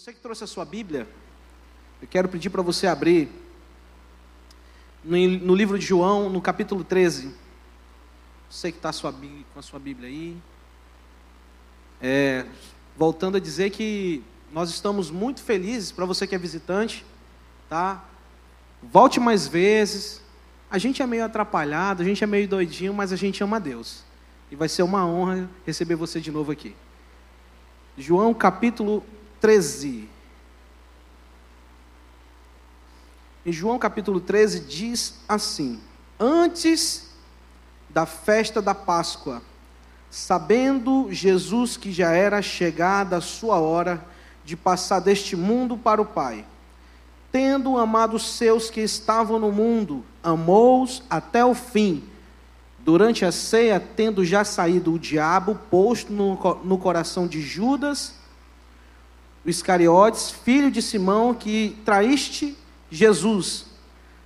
Você que trouxe a sua Bíblia, eu quero pedir para você abrir no, no, livro de João, no capítulo 13. Você que está com a sua Bíblia aí. É, voltando a dizer que nós estamos muito felizes para você que é visitante, tá? Volte mais vezes. A gente é meio atrapalhado, a gente é meio doidinho, mas a gente ama a Deus. E vai ser uma honra receber você de novo aqui. João capítulo 13. Em João capítulo 13 diz assim: Antes da festa da Páscoa, sabendo Jesus que já era chegada a sua hora de passar deste mundo para o Pai, tendo amado os seus que estavam no mundo, amou-os até o fim. Durante a ceia, tendo já saído o diabo posto no, no coração de Judas, Iscariotes, filho de Simão, que traíste Jesus,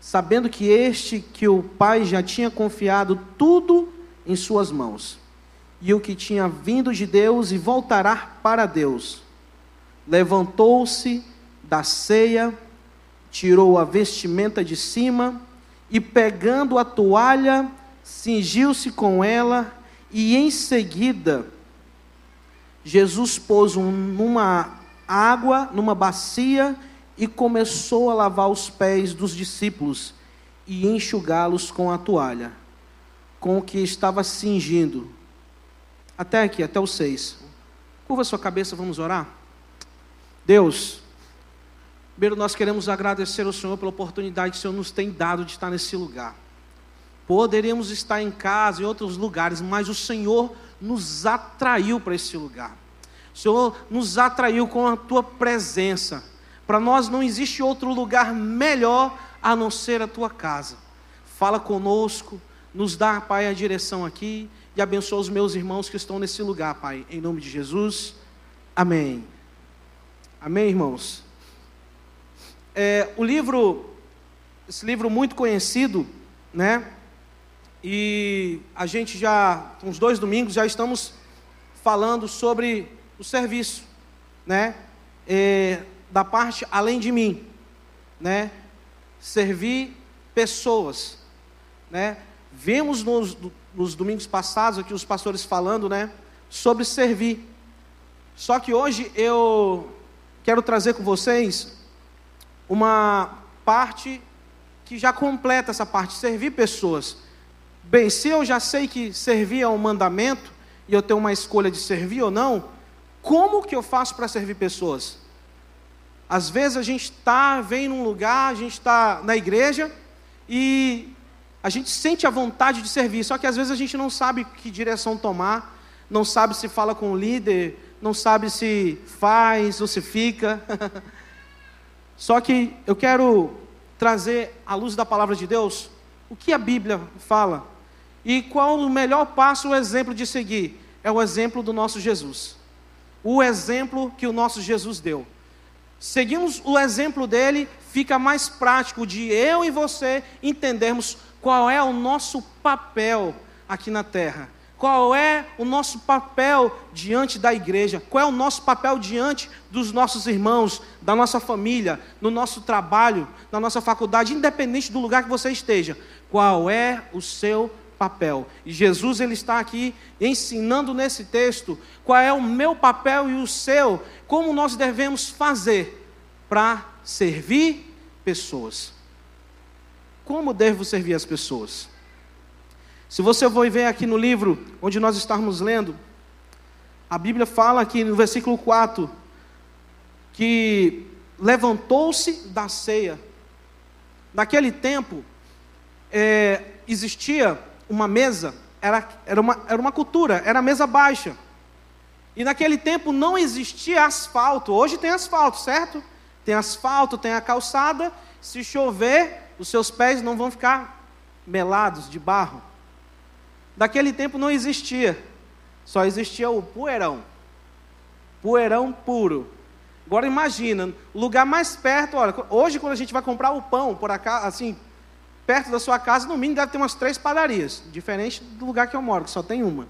sabendo que este que o Pai já tinha confiado tudo em suas mãos, e o que tinha vindo de Deus e voltará para Deus, levantou-se da ceia, tirou a vestimenta de cima e pegando a toalha, cingiu-se com ela e em seguida Jesus pôs um, numa água numa bacia e começou a lavar os pés dos discípulos e enxugá-los com a toalha, com o que estava cingindo. Até aqui, até o 6. Curva sua cabeça, vamos orar? Deus, primeiro nós queremos agradecer ao Senhor pela oportunidade que o Senhor nos tem dado de estar nesse lugar. Poderíamos estar em casa, em outros lugares, mas o Senhor nos atraiu para esse lugar. Senhor nos atraiu com a tua presença. Para nós não existe outro lugar melhor a não ser a tua casa. Fala conosco, nos dá, Pai, a direção aqui e abençoa os meus irmãos que estão nesse lugar, Pai, em nome de Jesus. Amém. Amém, irmãos. É, o livro, esse livro muito conhecido, né? E a gente já, uns dois domingos, já estamos falando sobre o serviço, né? É, da parte além de mim, né? Servir pessoas, né? Vemos nos, nos domingos passados aqui os pastores falando, né? Sobre servir. Só que hoje eu quero trazer com vocês uma parte que já completa essa parte, servir pessoas. Bem, se eu já sei que servir é um mandamento, e eu tenho uma escolha de servir ou não, como que eu faço para servir pessoas? Às vezes a gente está, vem num lugar, a gente está na igreja e a gente sente a vontade de servir, só que às vezes a gente não sabe que direção tomar, não sabe se fala com o líder, não sabe se faz ou se fica. só que eu quero trazer à luz da palavra de Deus o que a Bíblia fala e qual o melhor passo, o exemplo de seguir. É o exemplo do nosso Jesus o exemplo que o nosso Jesus deu. Seguimos o exemplo dele, fica mais prático de eu e você entendermos qual é o nosso papel aqui na terra. Qual é o nosso papel diante da igreja? Qual é o nosso papel diante dos nossos irmãos, da nossa família, no nosso trabalho, na nossa faculdade, independente do lugar que você esteja? Qual é o seu papel. E Jesus ele está aqui ensinando nesse texto qual é o meu papel e o seu, como nós devemos fazer para servir pessoas. Como devo servir as pessoas? Se você for ver aqui no livro onde nós estamos lendo, a Bíblia fala aqui no versículo 4 que levantou-se da ceia. Naquele tempo, é, existia uma mesa, era, era, uma, era uma cultura, era mesa baixa. E naquele tempo não existia asfalto. Hoje tem asfalto, certo? Tem asfalto, tem a calçada. Se chover, os seus pés não vão ficar melados de barro. Daquele tempo não existia. Só existia o poeirão. Poeirão puro. Agora imagina, o lugar mais perto, olha, hoje quando a gente vai comprar o pão por acá, assim, perto da sua casa, no mínimo deve ter umas três padarias, diferente do lugar que eu moro, que só tem uma.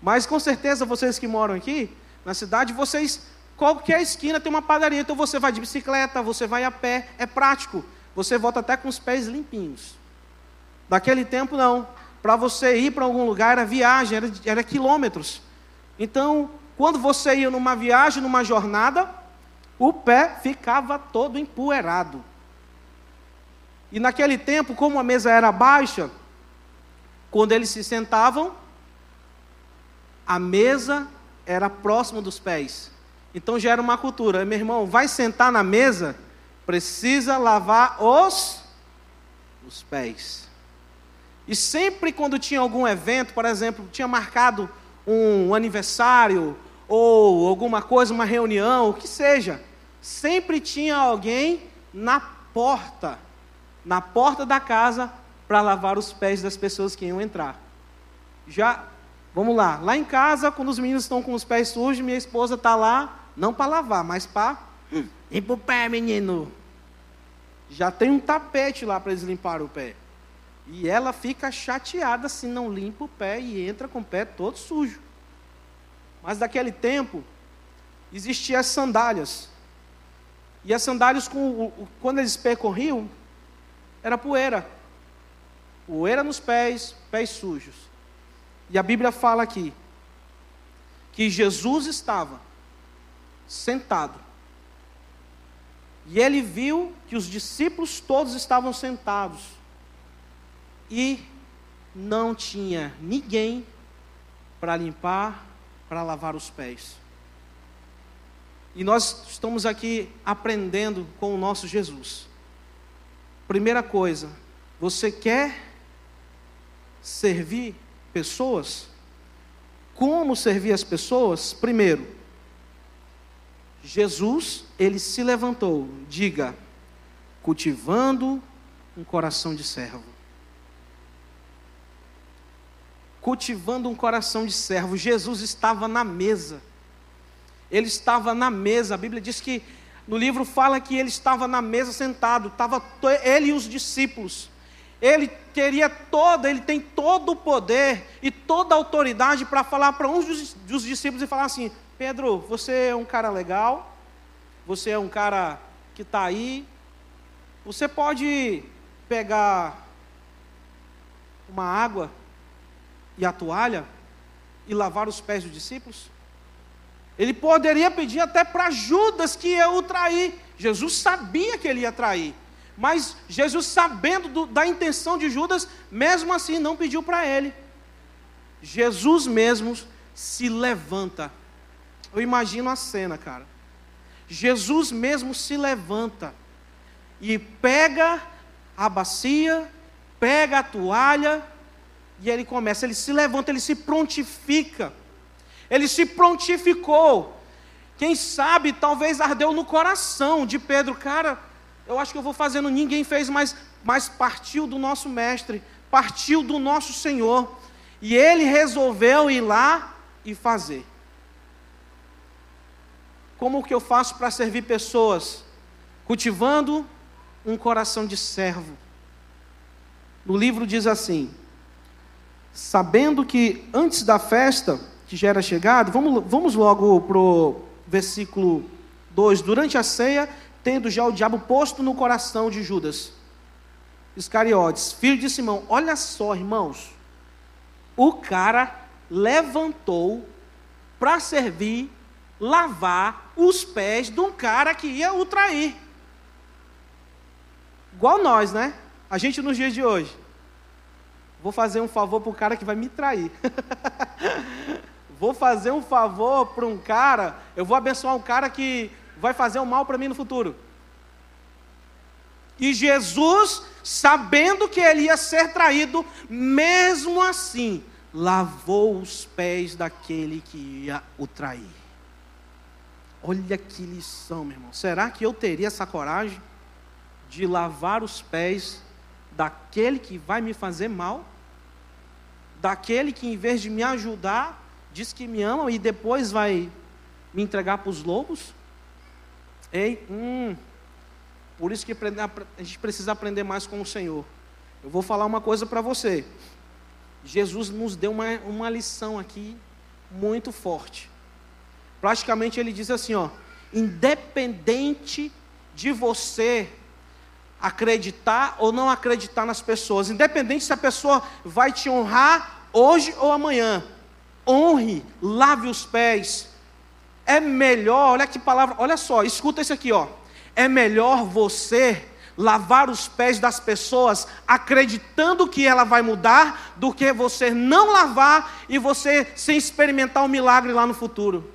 Mas com certeza vocês que moram aqui na cidade, vocês qualquer esquina tem uma padaria. Então você vai de bicicleta, você vai a pé, é prático. Você volta até com os pés limpinhos. Daquele tempo, não. Para você ir para algum lugar era viagem, era, era quilômetros. Então, quando você ia numa viagem, numa jornada, o pé ficava todo empoeirado. E naquele tempo, como a mesa era baixa, quando eles se sentavam, a mesa era próximo dos pés. Então já era uma cultura. Meu irmão, vai sentar na mesa, precisa lavar os, os pés. E sempre quando tinha algum evento, por exemplo, tinha marcado um aniversário ou alguma coisa, uma reunião, o que seja, sempre tinha alguém na porta, na porta da casa para lavar os pés das pessoas que iam entrar. Já, vamos lá, lá em casa, quando os meninos estão com os pés sujos, minha esposa está lá, não para lavar, mas para para o pé, menino. Já tem um tapete lá para eles limpar o pé. E ela fica chateada se não limpa o pé e entra com o pé todo sujo. Mas daquele tempo, existiam as sandálias. E as sandálias, quando eles percorriam, era poeira. Poeira nos pés, pés sujos. E a Bíblia fala aqui que Jesus estava sentado. E ele viu que os discípulos todos estavam sentados e não tinha ninguém para limpar, para lavar os pés. E nós estamos aqui aprendendo com o nosso Jesus. Primeira coisa, você quer servir pessoas? Como servir as pessoas? Primeiro, Jesus, ele se levantou, diga, cultivando um coração de servo. cultivando um coração de servo. Jesus estava na mesa. Ele estava na mesa. A Bíblia diz que no livro fala que ele estava na mesa sentado, estava ele e os discípulos. Ele teria toda, ele tem todo o poder e toda a autoridade para falar para um dos, dos discípulos e falar assim: Pedro, você é um cara legal, você é um cara que está aí, você pode pegar uma água e a toalha e lavar os pés dos discípulos? Ele poderia pedir até para Judas que ia o trair. Jesus sabia que ele ia trair. Mas Jesus, sabendo do, da intenção de Judas, mesmo assim não pediu para ele. Jesus mesmo se levanta. Eu imagino a cena, cara. Jesus mesmo se levanta e pega a bacia, pega a toalha e ele começa, ele se levanta, ele se prontifica. Ele se prontificou. Quem sabe, talvez ardeu no coração de Pedro, cara, eu acho que eu vou fazendo, ninguém fez, mas, mas partiu do nosso mestre, partiu do nosso Senhor. E ele resolveu ir lá e fazer. Como que eu faço para servir pessoas? Cultivando um coração de servo. No livro diz assim: sabendo que antes da festa, que já era chegado, vamos, vamos logo para o versículo 2: durante a ceia, tendo já o diabo posto no coração de Judas Iscariotes, filho de Simão, olha só, irmãos, o cara levantou para servir, lavar os pés de um cara que ia o trair. Igual nós, né? A gente nos dias de hoje. Vou fazer um favor para o cara que vai me trair. vou fazer um favor para um cara, eu vou abençoar um cara que vai fazer um mal para mim no futuro. E Jesus, sabendo que ele ia ser traído, mesmo assim, lavou os pés daquele que ia o trair. Olha que lição, meu irmão. Será que eu teria essa coragem de lavar os pés daquele que vai me fazer mal? daquele que, em vez de me ajudar, diz que me ama e depois vai me entregar para os lobos? Ei, hum, por isso que a gente precisa aprender mais com o Senhor. Eu vou falar uma coisa para você. Jesus nos deu uma, uma lição aqui muito forte. Praticamente ele diz assim: ó, independente de você acreditar ou não acreditar nas pessoas, independente se a pessoa vai te honrar hoje ou amanhã. Honre, lave os pés. É melhor, olha que palavra, olha só, escuta isso aqui, ó. É melhor você lavar os pés das pessoas acreditando que ela vai mudar do que você não lavar e você sem experimentar um milagre lá no futuro.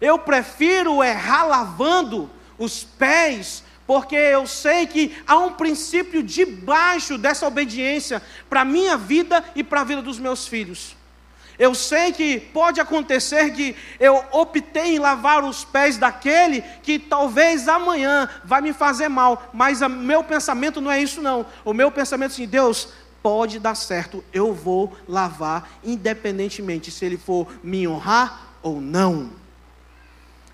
Eu prefiro errar lavando os pés porque eu sei que há um princípio debaixo dessa obediência para a minha vida e para a vida dos meus filhos. Eu sei que pode acontecer que eu optei em lavar os pés daquele que talvez amanhã vai me fazer mal, mas o meu pensamento não é isso não. O meu pensamento é assim, Deus, pode dar certo, eu vou lavar independentemente se ele for me honrar ou não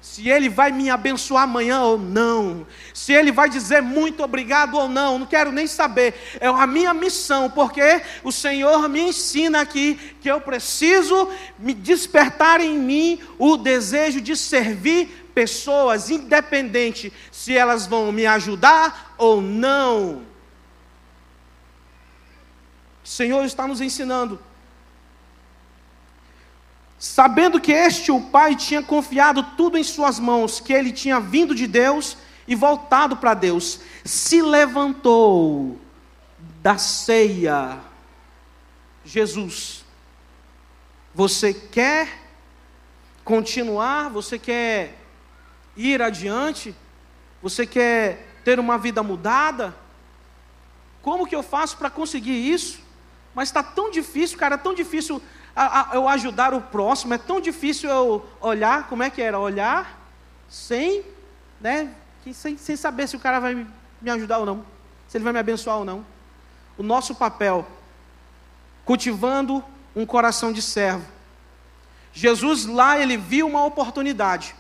se ele vai me abençoar amanhã ou não, se ele vai dizer muito obrigado ou não, não quero nem saber, é a minha missão, porque o Senhor me ensina aqui que eu preciso me despertar em mim o desejo de servir pessoas, independente se elas vão me ajudar ou não. O Senhor está nos ensinando sabendo que este, o pai, tinha confiado tudo em suas mãos, que ele tinha vindo de Deus e voltado para Deus, se levantou da ceia. Jesus, você quer continuar? Você quer ir adiante? Você quer ter uma vida mudada? Como que eu faço para conseguir isso? Mas está tão difícil, cara, tão difícil a, a, eu ajudar o próximo, é tão difícil eu olhar, como é que era? Olhar sem, né, sem, sem saber se o cara vai me ajudar ou não, se ele vai me abençoar ou não. O nosso papel, cultivando um coração de servo. Jesus lá, ele viu uma oportunidade.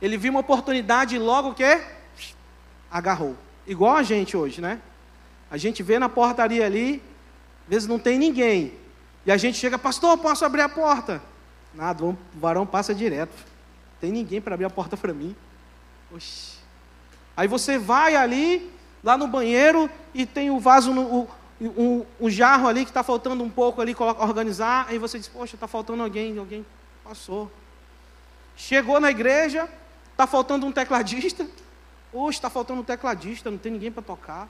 Ele viu uma oportunidade e logo que agarrou. Igual a gente hoje, né? A gente vê na portaria ali, às vezes não tem ninguém. E a gente chega, pastor, posso abrir a porta? Nada, o varão passa direto. Tem ninguém para abrir a porta para mim. Oxi. Aí você vai ali, lá no banheiro, e tem o vaso, no, o, jarro ali que está faltando um pouco ali, organizar. Aí você diz, poxa, está faltando alguém, alguém passou. Chegou na igreja, está faltando um tecladista. Oxe, está faltando um tecladista, não tem ninguém para tocar.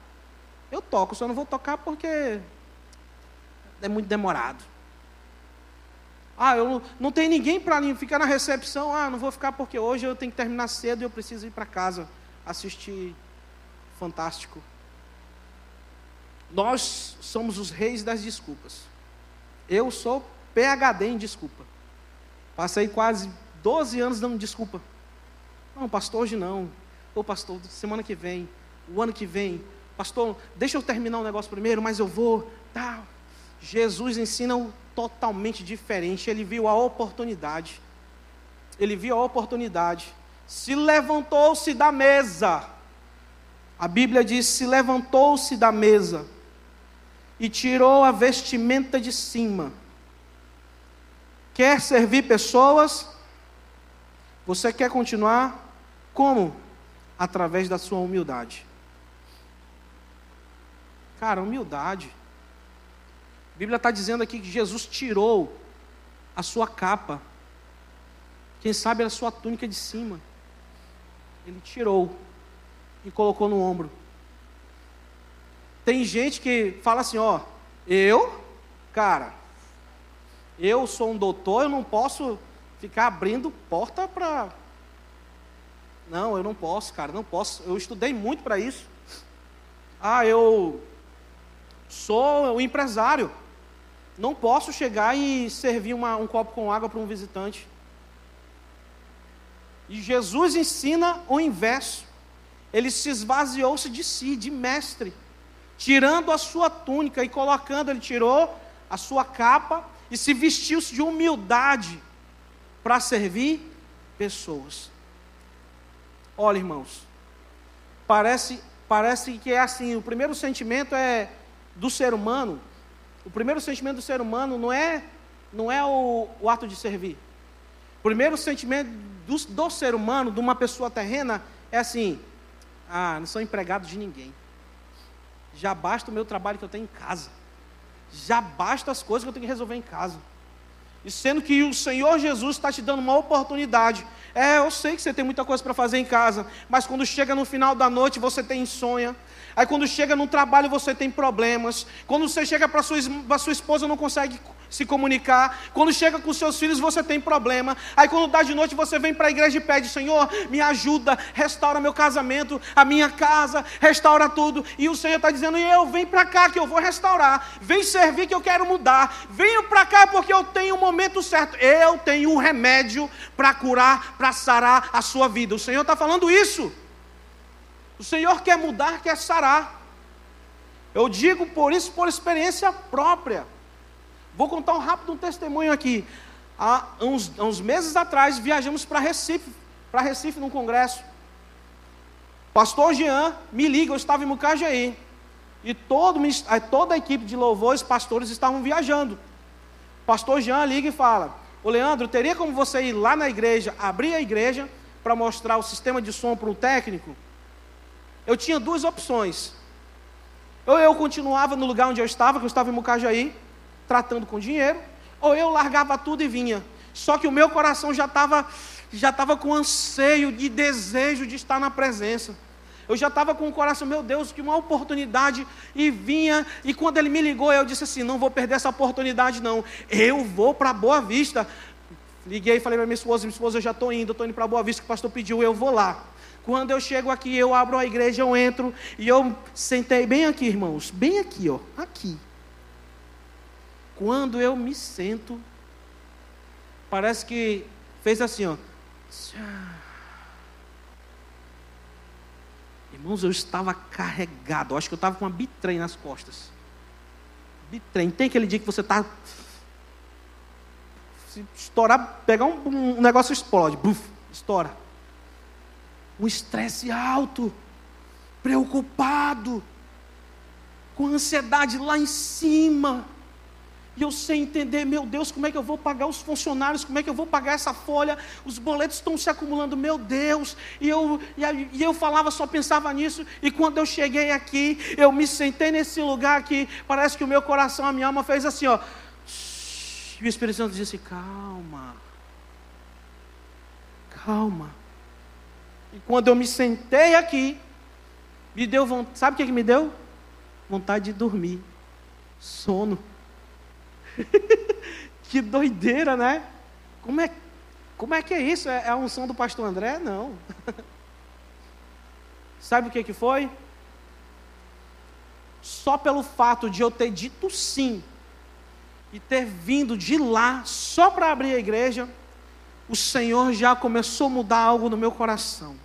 Eu toco, só não vou tocar porque é muito demorado. Ah, eu não, tem ninguém para ficar na recepção. Ah, não vou ficar porque hoje eu tenho que terminar cedo e eu preciso ir para casa assistir Fantástico. Nós somos os reis das desculpas. Eu sou PhD em desculpa. Passei quase 12 anos dando desculpa. Não, pastor, hoje não. Ô, pastor, semana que vem, o ano que vem. Pastor, deixa eu terminar o um negócio primeiro, mas eu vou. Tá, Jesus ensina o totalmente diferente. Ele viu a oportunidade. Ele viu a oportunidade. Se levantou-se da mesa. A Bíblia diz: se levantou-se da mesa e tirou a vestimenta de cima. Quer servir pessoas? Você quer continuar? Como? Através da sua humildade. Cara, humildade. A Bíblia está dizendo aqui que Jesus tirou a sua capa, quem sabe a sua túnica de cima. Ele tirou e colocou no ombro. Tem gente que fala assim: ó, eu, cara, eu sou um doutor, eu não posso ficar abrindo porta para. Não, eu não posso, cara, não posso. Eu estudei muito para isso. Ah, eu sou um empresário. Não posso chegar e servir uma, um copo com água para um visitante. E Jesus ensina o inverso. Ele se esvaziou-se de si, de mestre, tirando a sua túnica e colocando, ele tirou a sua capa e se vestiu-se de humildade para servir pessoas. Olha, irmãos, parece, parece que é assim: o primeiro sentimento é do ser humano o primeiro sentimento do ser humano não é, não é o, o ato de servir. O primeiro sentimento do, do ser humano, de uma pessoa terrena, é assim: ah, não sou empregado de ninguém. Já basta o meu trabalho que eu tenho em casa. Já basta as coisas que eu tenho que resolver em casa. E sendo que o Senhor Jesus está te dando uma oportunidade. É, eu sei que você tem muita coisa para fazer em casa, mas quando chega no final da noite você tem insônia, Aí quando chega no trabalho você tem problemas. Quando você chega para sua, sua esposa não consegue se comunicar. Quando chega com seus filhos você tem problema. Aí quando dá de noite você vem para a igreja e pede: Senhor, me ajuda, restaura meu casamento, a minha casa, restaura tudo. E o Senhor está dizendo: Eu vem para cá que eu vou restaurar. Vem servir que eu quero mudar. Venho para cá porque eu tenho o momento certo. Eu tenho o remédio para curar, para sarar a sua vida. O Senhor está falando isso. O Senhor quer mudar, quer sarar. Eu digo por isso, por experiência própria. Vou contar um rápido um testemunho aqui. Há uns, uns meses atrás, viajamos para Recife, para Recife num congresso. Pastor Jean me liga, eu estava em Mucajaí. E todo, toda a equipe de louvores, pastores estavam viajando. Pastor Jean liga e fala: Ô Leandro, teria como você ir lá na igreja, abrir a igreja, para mostrar o sistema de som para o técnico? eu tinha duas opções. Ou eu continuava no lugar onde eu estava, que eu estava em Mucajaí, tratando com dinheiro, ou eu largava tudo e vinha. Só que o meu coração já estava já estava com anseio de desejo de estar na presença. Eu já estava com o coração, meu Deus, que uma oportunidade e vinha. E quando ele me ligou, eu disse assim: não vou perder essa oportunidade, não. Eu vou para Boa Vista. Liguei e falei para minha esposa: minha esposa, eu já estou indo, estou indo para Boa Vista, que o pastor pediu, eu vou lá. Quando eu chego aqui, eu abro a igreja, eu entro e eu sentei bem aqui, irmãos, bem aqui, ó, aqui. Quando eu me sento, parece que fez assim, ó. Irmãos, eu estava carregado. Eu acho que eu estava com uma bitrem nas costas. Bitrem. Tem aquele dia que você está. Se estourar, pegar um, um negócio explode. Buf, estoura um estresse alto, preocupado, com ansiedade lá em cima. E eu sei entender, meu Deus, como é que eu vou pagar os funcionários, como é que eu vou pagar essa folha, os boletos estão se acumulando, meu Deus. E eu, e, eu falava, só pensava nisso, e quando eu cheguei aqui, eu me sentei nesse lugar aqui, parece que o meu coração, a minha alma fez assim, ó. E o Espírito Santo disse: calma, calma. E quando eu me sentei aqui, me deu vontade, sabe o que, que me deu? Vontade de dormir. Sono. que doideira, né? Como é, como é que é isso? É, é a unção do pastor André? Não. sabe o que, que foi? Só pelo fato de eu ter dito sim e ter vindo de lá só para abrir a igreja, o Senhor já começou a mudar algo no meu coração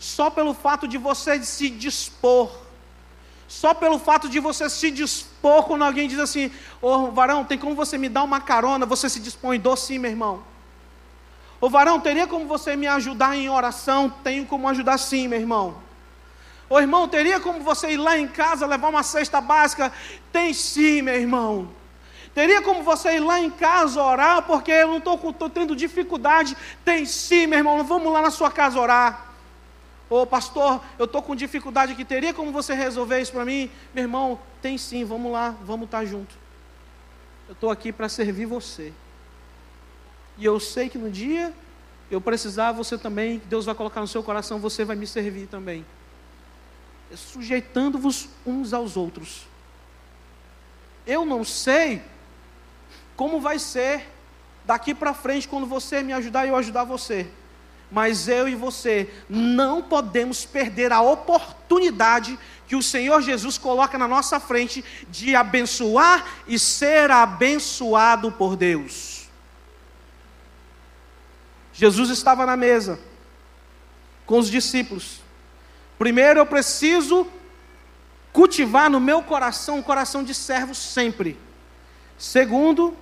só pelo fato de você se dispor, só pelo fato de você se dispor quando alguém diz assim: Ô oh, varão, tem como você me dar uma carona? Você se dispõe, dou sim, meu irmão. Ô varão, teria como você me ajudar em oração? Tenho como ajudar sim, meu irmão. Ô irmão, teria como você ir lá em casa levar uma cesta básica? Tem sim, meu irmão. Teria como você ir lá em casa orar, porque eu não estou tendo dificuldade? Tem sim, meu irmão. Vamos lá na sua casa orar. Ô pastor, eu estou com dificuldade aqui, teria como você resolver isso para mim? Meu irmão, tem sim, vamos lá, vamos estar tá junto. Eu estou aqui para servir você. E eu sei que no dia eu precisar, você também, Deus vai colocar no seu coração, você vai me servir também. Sujeitando-vos uns aos outros. Eu não sei como vai ser daqui para frente quando você me ajudar e eu ajudar você. Mas eu e você não podemos perder a oportunidade que o Senhor Jesus coloca na nossa frente de abençoar e ser abençoado por Deus. Jesus estava na mesa com os discípulos. Primeiro eu preciso cultivar no meu coração um coração de servo sempre. Segundo,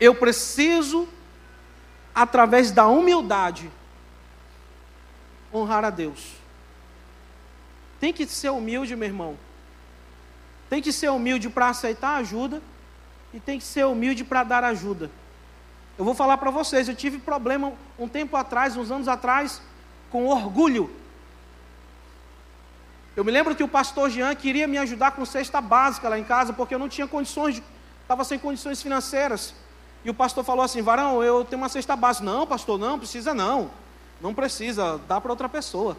eu preciso através da humildade, honrar a Deus. Tem que ser humilde, meu irmão. Tem que ser humilde para aceitar ajuda e tem que ser humilde para dar ajuda. Eu vou falar para vocês, eu tive problema um tempo atrás, uns anos atrás, com orgulho. Eu me lembro que o pastor Jean queria me ajudar com cesta básica lá em casa, porque eu não tinha condições, estava sem condições financeiras. E o pastor falou assim: Varão, eu tenho uma cesta básica. Não, pastor, não, precisa não. Não precisa, dá para outra pessoa.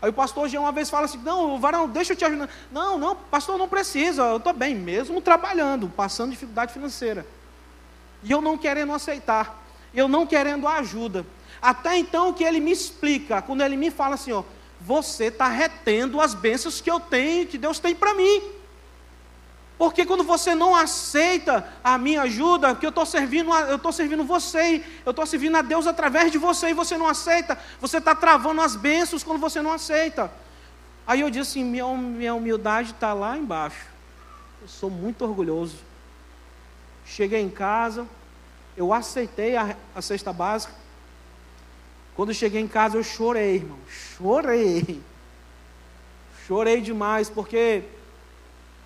Aí o pastor já uma vez fala assim: Não, varão, deixa eu te ajudar. Não, não, pastor, não precisa, eu estou bem, mesmo trabalhando, passando dificuldade financeira. E eu não querendo aceitar, eu não querendo ajuda. Até então que ele me explica, quando ele me fala assim: ó, Você está retendo as bênçãos que eu tenho, que Deus tem para mim. Porque quando você não aceita a minha ajuda, que eu estou servindo, eu estou servindo você, eu estou servindo a Deus através de você e você não aceita, você está travando as bênçãos quando você não aceita. Aí eu disse assim: minha, minha humildade está lá embaixo. Eu sou muito orgulhoso. Cheguei em casa, eu aceitei a, a cesta básica. Quando cheguei em casa, eu chorei, irmão. Chorei. Chorei demais, porque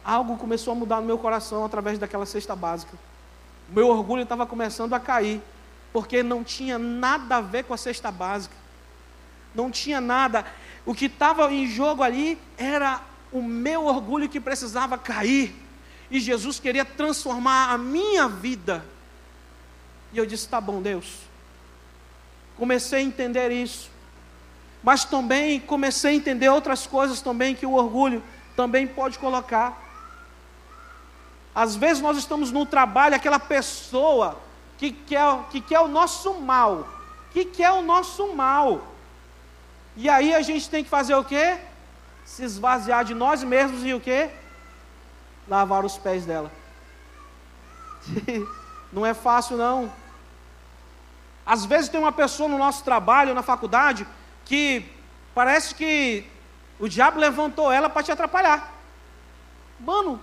algo começou a mudar no meu coração através daquela cesta básica. O meu orgulho estava começando a cair, porque não tinha nada a ver com a cesta básica. Não tinha nada. O que estava em jogo ali era o meu orgulho que precisava cair. E Jesus queria transformar a minha vida. E eu disse: tá bom, Deus. Comecei a entender isso. Mas também comecei a entender outras coisas também que o orgulho também pode colocar. Às vezes nós estamos no trabalho, aquela pessoa que quer, que quer o nosso mal, que quer o nosso mal. E aí a gente tem que fazer o quê? Se esvaziar de nós mesmos e o quê? Lavar os pés dela. Não é fácil não. Às vezes tem uma pessoa no nosso trabalho, na faculdade, que parece que o diabo levantou ela para te atrapalhar. Mano,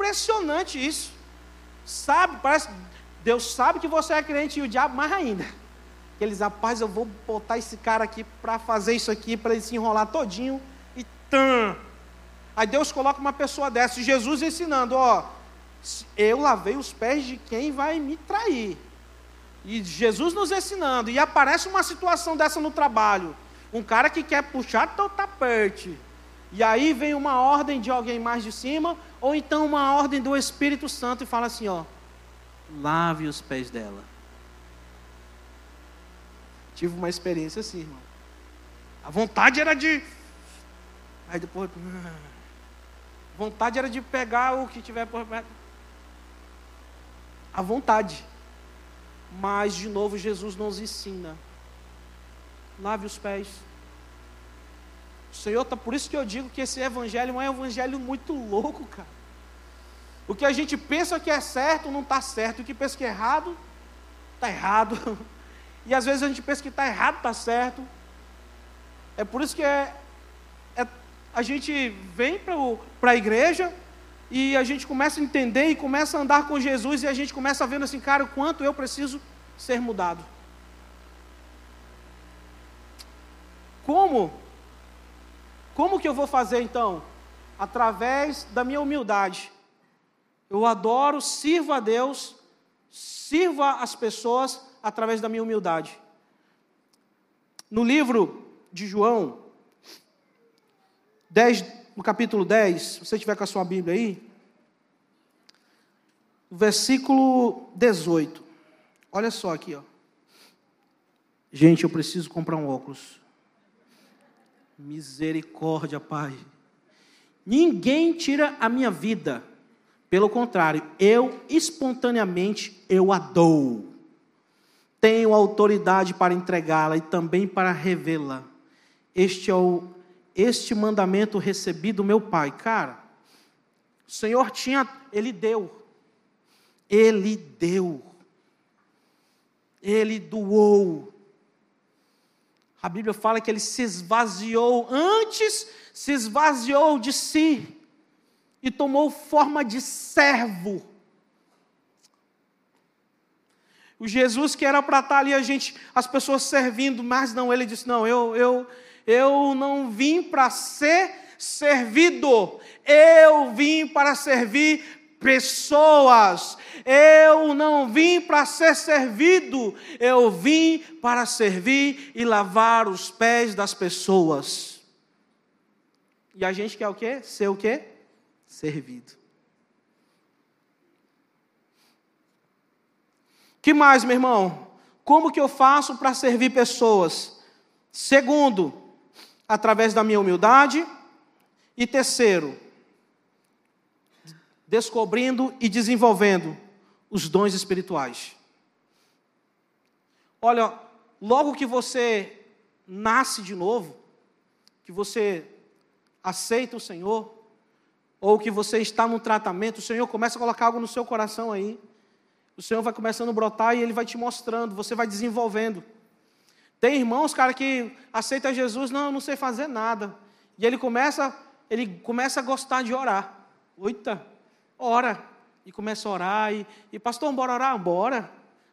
Impressionante isso. Sabe, parece. Deus sabe que você é crente e o diabo mais ainda. Eles, rapaz, eu vou botar esse cara aqui para fazer isso aqui, para ele se enrolar todinho e tan. Aí Deus coloca uma pessoa dessa, e Jesus ensinando, ó, eu lavei os pés de quem vai me trair. E Jesus nos ensinando, e aparece uma situação dessa no trabalho. Um cara que quer puxar teu tapete. E aí vem uma ordem de alguém mais de cima, ou então uma ordem do Espírito Santo e fala assim: ó, lave os pés dela. Tive uma experiência assim, irmão. A vontade era de. Aí depois. A vontade era de pegar o que tiver por perto. A vontade. Mas, de novo, Jesus nos ensina. Lave os pés. O Senhor está, por isso que eu digo que esse evangelho é um evangelho muito louco, cara. O que a gente pensa que é certo não está certo, o que pensa que é errado, está errado. E às vezes a gente pensa que está errado, está certo. É por isso que é, é a gente vem para a igreja e a gente começa a entender e começa a andar com Jesus e a gente começa ver assim, cara, o quanto eu preciso ser mudado. Como como que eu vou fazer então? Através da minha humildade. Eu adoro, sirvo a Deus, sirva as pessoas através da minha humildade. No livro de João, 10, no capítulo 10, se você tiver com a sua Bíblia aí, versículo 18. Olha só aqui, ó. Gente, eu preciso comprar um óculos. Misericórdia, Pai. Ninguém tira a minha vida. Pelo contrário, eu espontaneamente eu a dou. Tenho autoridade para entregá-la e também para revê-la. Este é o este mandamento recebi do meu Pai. Cara, o Senhor tinha, ele deu. Ele deu. Ele doou. A Bíblia fala que ele se esvaziou, antes se esvaziou de si e tomou forma de servo. O Jesus que era para estar ali a gente, as pessoas servindo, mas não, ele disse: "Não, eu eu eu não vim para ser servido. Eu vim para servir pessoas. Eu não vim para ser servido, eu vim para servir e lavar os pés das pessoas. E a gente quer o quê? Ser o quê? Servido. Que mais, meu irmão? Como que eu faço para servir pessoas? Segundo, através da minha humildade. E terceiro, descobrindo e desenvolvendo os dons espirituais. Olha, logo que você nasce de novo, que você aceita o Senhor, ou que você está num tratamento, o Senhor começa a colocar algo no seu coração aí. O Senhor vai começando a brotar e Ele vai te mostrando, você vai desenvolvendo. Tem irmãos, cara, que aceita Jesus, não, eu não sei fazer nada. E ele começa, ele começa a gostar de orar. Oita, ora. E começa a orar. E, e pastor, bora orar? Bora.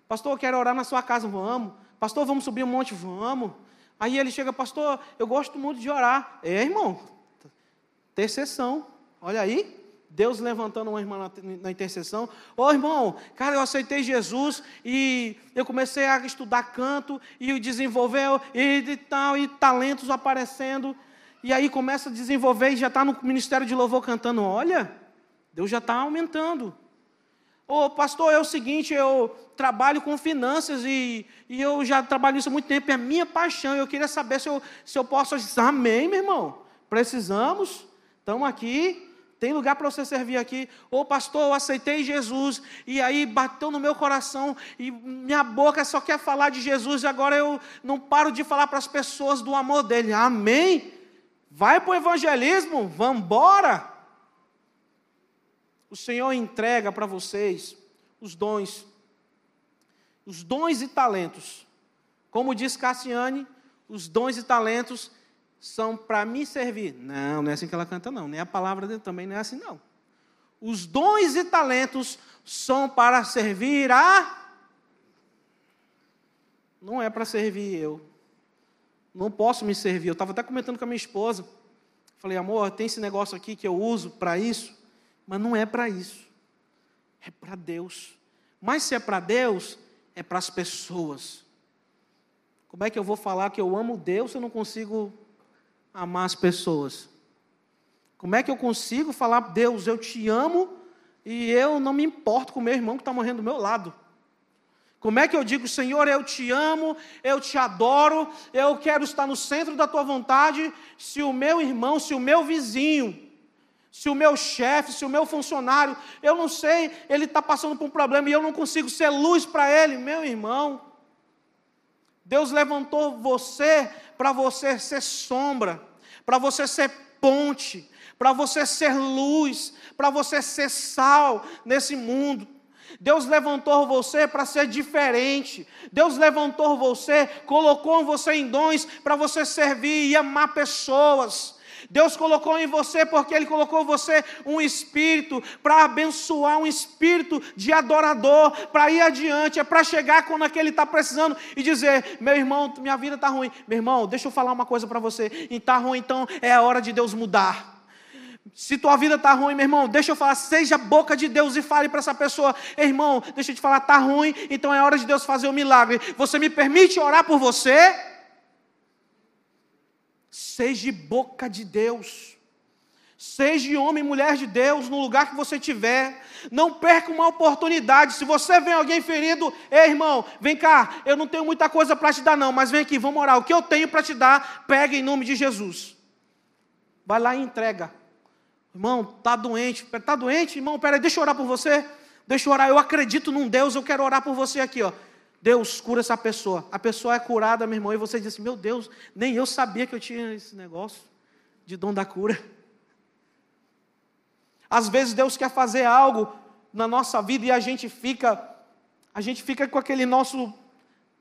Pastor, eu quero orar na sua casa, vamos. Pastor, vamos subir um monte, vamos. Aí ele chega, pastor, eu gosto muito de orar. É, irmão, intercessão. Olha aí, Deus levantando uma irmã na, na intercessão. Ô oh, irmão, cara, eu aceitei Jesus e eu comecei a estudar canto e desenvolver e, e tal, e talentos aparecendo. E aí começa a desenvolver e já está no ministério de louvor cantando. Olha, Deus já está aumentando. Ô oh, pastor, é o seguinte, eu trabalho com finanças e, e eu já trabalho isso há muito tempo, é a minha paixão. Eu queria saber se eu, se eu posso. Amém, meu irmão. Precisamos, estamos aqui tem lugar para você servir aqui. Ô pastor, eu aceitei Jesus e aí bateu no meu coração e minha boca só quer falar de Jesus e agora eu não paro de falar para as pessoas do amor dele. Amém? Vai para o evangelismo, vamos embora. O Senhor entrega para vocês os dons, os dons e talentos. Como diz Cassiane, os dons e talentos são para me servir. Não, não é assim que ela canta, não. Nem a palavra dele também não é assim, não. Os dons e talentos são para servir a. Não é para servir eu. Não posso me servir. Eu estava até comentando com a minha esposa. Falei, amor, tem esse negócio aqui que eu uso para isso, mas não é para isso. É para Deus. Mas se é para Deus, é para as pessoas. Como é que eu vou falar que eu amo Deus se eu não consigo amar as pessoas? Como é que eu consigo falar, Deus, eu te amo e eu não me importo com o meu irmão que está morrendo do meu lado? Como é que eu digo, Senhor, eu te amo, eu te adoro, eu quero estar no centro da tua vontade, se o meu irmão, se o meu vizinho, se o meu chefe, se o meu funcionário, eu não sei, ele está passando por um problema e eu não consigo ser luz para ele, meu irmão. Deus levantou você para você ser sombra, para você ser ponte, para você ser luz, para você ser sal nesse mundo. Deus levantou você para ser diferente. Deus levantou você, colocou você em dons para você servir e amar pessoas. Deus colocou em você porque Ele colocou em você um espírito para abençoar, um espírito de adorador, para ir adiante, é para chegar quando aquele está precisando e dizer: meu irmão, minha vida está ruim. Meu irmão, deixa eu falar uma coisa para você. Está ruim, então é a hora de Deus mudar. Se tua vida está ruim, meu irmão, deixa eu falar, seja boca de Deus e fale para essa pessoa, irmão, deixa eu te falar, está ruim, então é hora de Deus fazer o um milagre. Você me permite orar por você? Seja boca de Deus. Seja homem e mulher de Deus no lugar que você estiver. Não perca uma oportunidade. Se você vê alguém ferido, ei irmão, vem cá, eu não tenho muita coisa para te dar, não, mas vem aqui, vamos orar. O que eu tenho para te dar, pega em nome de Jesus. Vai lá e entrega. Irmão, está doente. Está doente, irmão? Peraí, deixa eu orar por você. Deixa eu orar. Eu acredito num Deus, eu quero orar por você aqui, ó. Deus cura essa pessoa. A pessoa é curada, meu irmão, e você diz assim: Meu Deus, nem eu sabia que eu tinha esse negócio de dom da cura. Às vezes Deus quer fazer algo na nossa vida e a gente fica, a gente fica com aquele nosso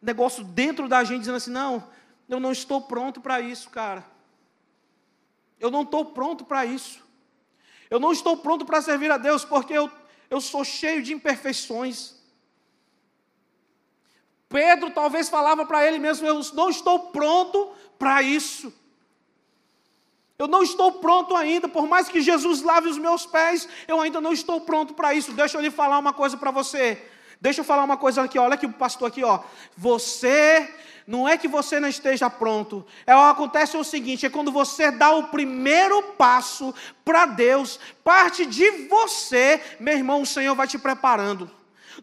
negócio dentro da gente dizendo assim: Não, eu não estou pronto para isso, cara. Eu não estou pronto para isso. Eu não estou pronto para servir a Deus porque eu, eu sou cheio de imperfeições. Pedro talvez falava para ele mesmo: Eu não estou pronto para isso. Eu não estou pronto ainda, por mais que Jesus lave os meus pés, eu ainda não estou pronto para isso. Deixa eu lhe falar uma coisa para você. Deixa eu falar uma coisa aqui, olha aqui o pastor aqui, ó. Você não é que você não esteja pronto. É acontece o seguinte, é quando você dá o primeiro passo para Deus, parte de você, meu irmão, o Senhor vai te preparando.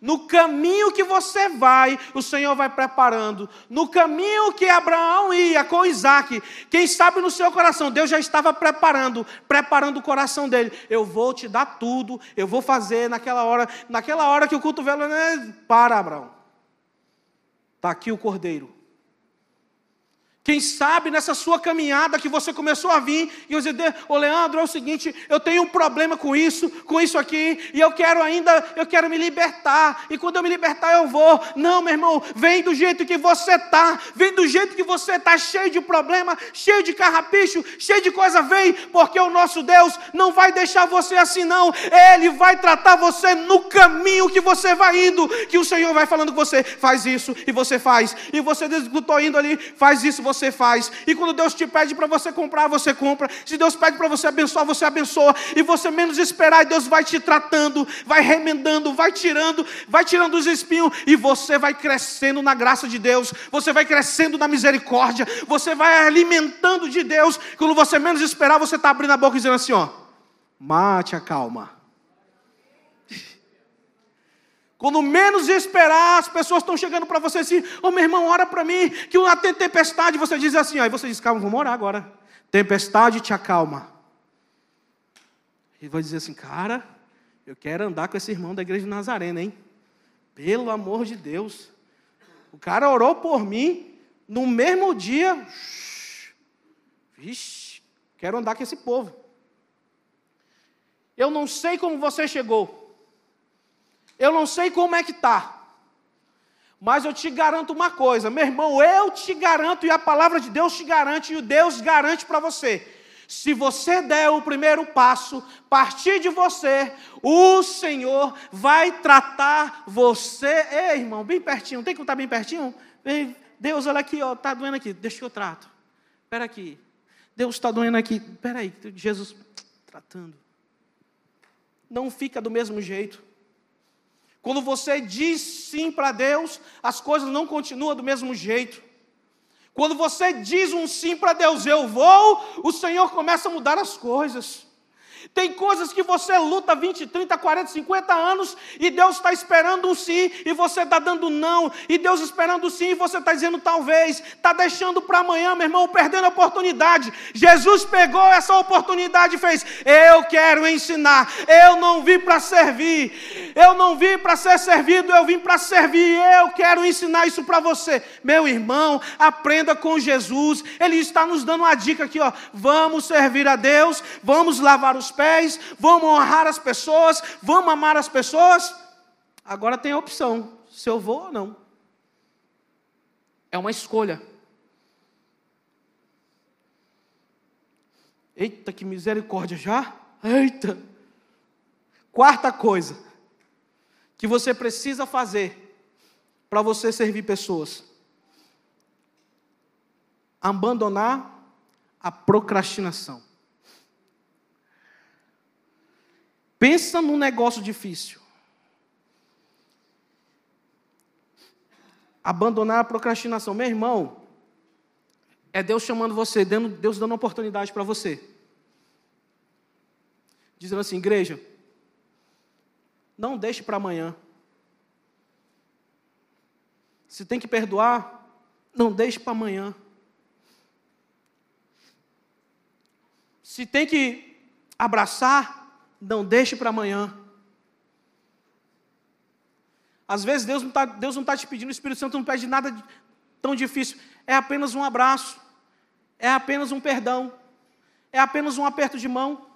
No caminho que você vai, o Senhor vai preparando. No caminho que Abraão ia com Isaac, quem sabe no seu coração, Deus já estava preparando, preparando o coração dele. Eu vou te dar tudo, eu vou fazer naquela hora, naquela hora que o culto velho, né? para Abraão. Está aqui o cordeiro. Quem sabe nessa sua caminhada que você começou a vir e você dizer, ô Leandro, é o seguinte, eu tenho um problema com isso, com isso aqui, e eu quero ainda, eu quero me libertar, e quando eu me libertar eu vou. Não, meu irmão, vem do jeito que você está, vem do jeito que você está, cheio de problema, cheio de carrapicho, cheio de coisa, vem, porque o nosso Deus não vai deixar você assim, não. Ele vai tratar você no caminho que você vai indo, que o Senhor vai falando com você, faz isso, e você faz, e você diz, estou indo ali, faz isso, você você faz. E quando Deus te pede para você comprar, você compra. Se Deus pede para você abençoar, você abençoa. E você menos esperar, e Deus vai te tratando, vai remendando, vai tirando, vai tirando os espinhos. E você vai crescendo na graça de Deus. Você vai crescendo na misericórdia. Você vai alimentando de Deus. Quando você menos esperar, você está abrindo a boca e dizendo assim: ó, mate a calma. Quando menos esperar, as pessoas estão chegando para você assim: Ô oh, meu irmão, ora para mim, que uma tem tempestade. Você diz assim, aí você diz: Calma, vamos orar agora. Tempestade te acalma. E vai dizer assim: Cara, eu quero andar com esse irmão da igreja de Nazarena, hein? Pelo amor de Deus. O cara orou por mim, no mesmo dia. Vixe, quero andar com esse povo. Eu não sei como você chegou. Eu não sei como é que está. Mas eu te garanto uma coisa, meu irmão, eu te garanto, e a palavra de Deus te garante, e o Deus garante para você. Se você der o primeiro passo, partir de você, o Senhor vai tratar você. Ei, irmão, bem pertinho, tem que estar bem pertinho? Deus, olha aqui, ó, está doendo aqui, deixa que eu trato. Espera aqui. Deus está doendo aqui. Espera aí, Jesus tratando. Não fica do mesmo jeito. Quando você diz sim para Deus, as coisas não continuam do mesmo jeito. Quando você diz um sim para Deus, eu vou, o Senhor começa a mudar as coisas. Tem coisas que você luta 20, 30, 40, 50 anos e Deus está esperando um sim e você está dando não. E Deus esperando um sim e você está dizendo talvez. Está deixando para amanhã, meu irmão, perdendo a oportunidade. Jesus pegou essa oportunidade e fez: Eu quero ensinar. Eu não vim para servir. Eu não vim para ser servido, eu vim para servir. Eu quero ensinar isso para você. Meu irmão, aprenda com Jesus. Ele está nos dando uma dica aqui, ó. Vamos servir a Deus, vamos lavar os pés, vamos honrar as pessoas, vamos amar as pessoas. Agora tem a opção, se eu vou ou não. É uma escolha. Eita, que misericórdia já! Eita! Quarta coisa que você precisa fazer para você servir pessoas: abandonar a procrastinação. Pensa num negócio difícil. Abandonar a procrastinação. Meu irmão, é Deus chamando você, Deus dando oportunidade para você. Dizendo assim, igreja, não deixe para amanhã. Se tem que perdoar, não deixe para amanhã. Se tem que abraçar, não deixe para amanhã. Às vezes Deus não está tá te pedindo, o Espírito Santo não pede nada tão difícil. É apenas um abraço, é apenas um perdão, é apenas um aperto de mão.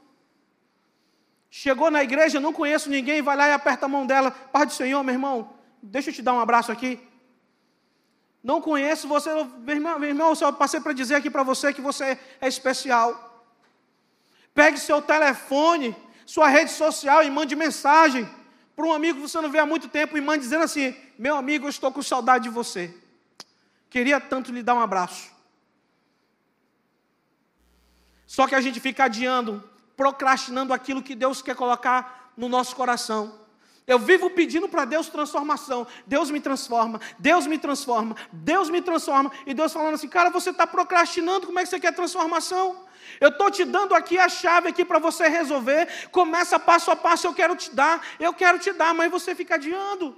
Chegou na igreja, não conheço ninguém, vai lá e aperta a mão dela. Pai do Senhor, meu irmão, deixa eu te dar um abraço aqui. Não conheço você, meu irmão, meu irmão só passei para dizer aqui para você que você é especial. Pegue seu telefone, sua rede social e mande mensagem para um amigo que você não vê há muito tempo e mande dizendo assim: Meu amigo, eu estou com saudade de você. Queria tanto lhe dar um abraço. Só que a gente fica adiando, procrastinando aquilo que Deus quer colocar no nosso coração. Eu vivo pedindo para Deus transformação. Deus me transforma, Deus me transforma, Deus me transforma. E Deus falando assim, cara, você está procrastinando, como é que você quer transformação? Eu estou te dando aqui a chave aqui para você resolver. Começa passo a passo, eu quero te dar, eu quero te dar, mas você fica adiando.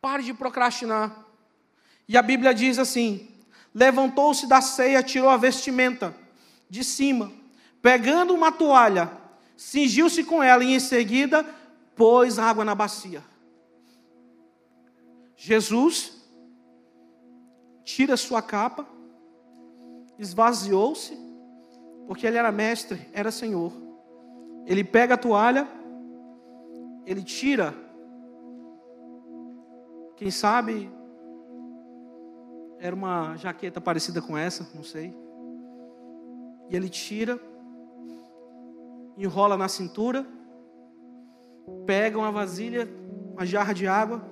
Pare de procrastinar. E a Bíblia diz assim: levantou-se da ceia, tirou a vestimenta de cima, pegando uma toalha, cingiu-se com ela e em seguida pôs água na bacia. Jesus tira sua capa, esvaziou-se, porque ele era mestre, era senhor. Ele pega a toalha, ele tira, quem sabe era uma jaqueta parecida com essa, não sei. E ele tira, enrola na cintura, pega uma vasilha, uma jarra de água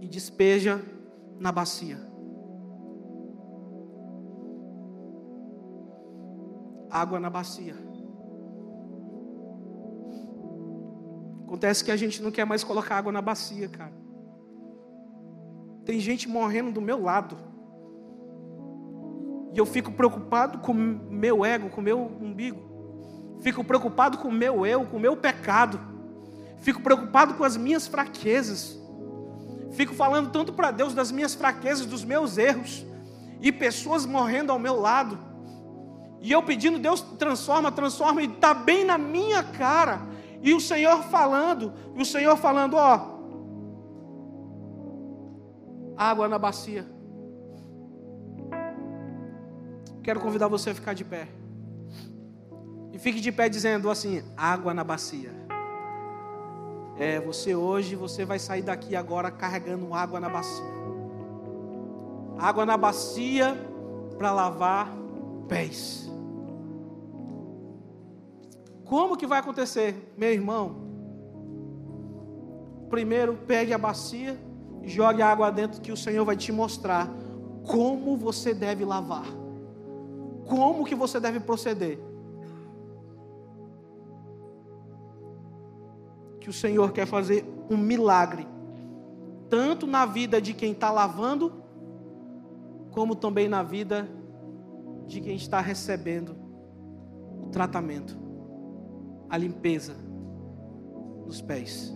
e despeja na bacia. Água na bacia. Acontece que a gente não quer mais colocar água na bacia, cara. Tem gente morrendo do meu lado. E eu fico preocupado com meu ego, com meu umbigo. Fico preocupado com o meu eu, com meu pecado. Fico preocupado com as minhas fraquezas. Fico falando tanto para Deus das minhas fraquezas, dos meus erros. E pessoas morrendo ao meu lado. E eu pedindo, Deus transforma, transforma, e está bem na minha cara. E o Senhor falando, e o Senhor falando, ó, água na bacia. Quero convidar você a ficar de pé. E fique de pé dizendo assim: água na bacia. É, você hoje, você vai sair daqui agora carregando água na bacia. Água na bacia para lavar pés. Como que vai acontecer, meu irmão? Primeiro, pegue a bacia jogue a água dentro que o Senhor vai te mostrar como você deve lavar. Como que você deve proceder. Que o Senhor quer fazer um milagre, tanto na vida de quem está lavando, como também na vida de quem está recebendo o tratamento, a limpeza dos pés.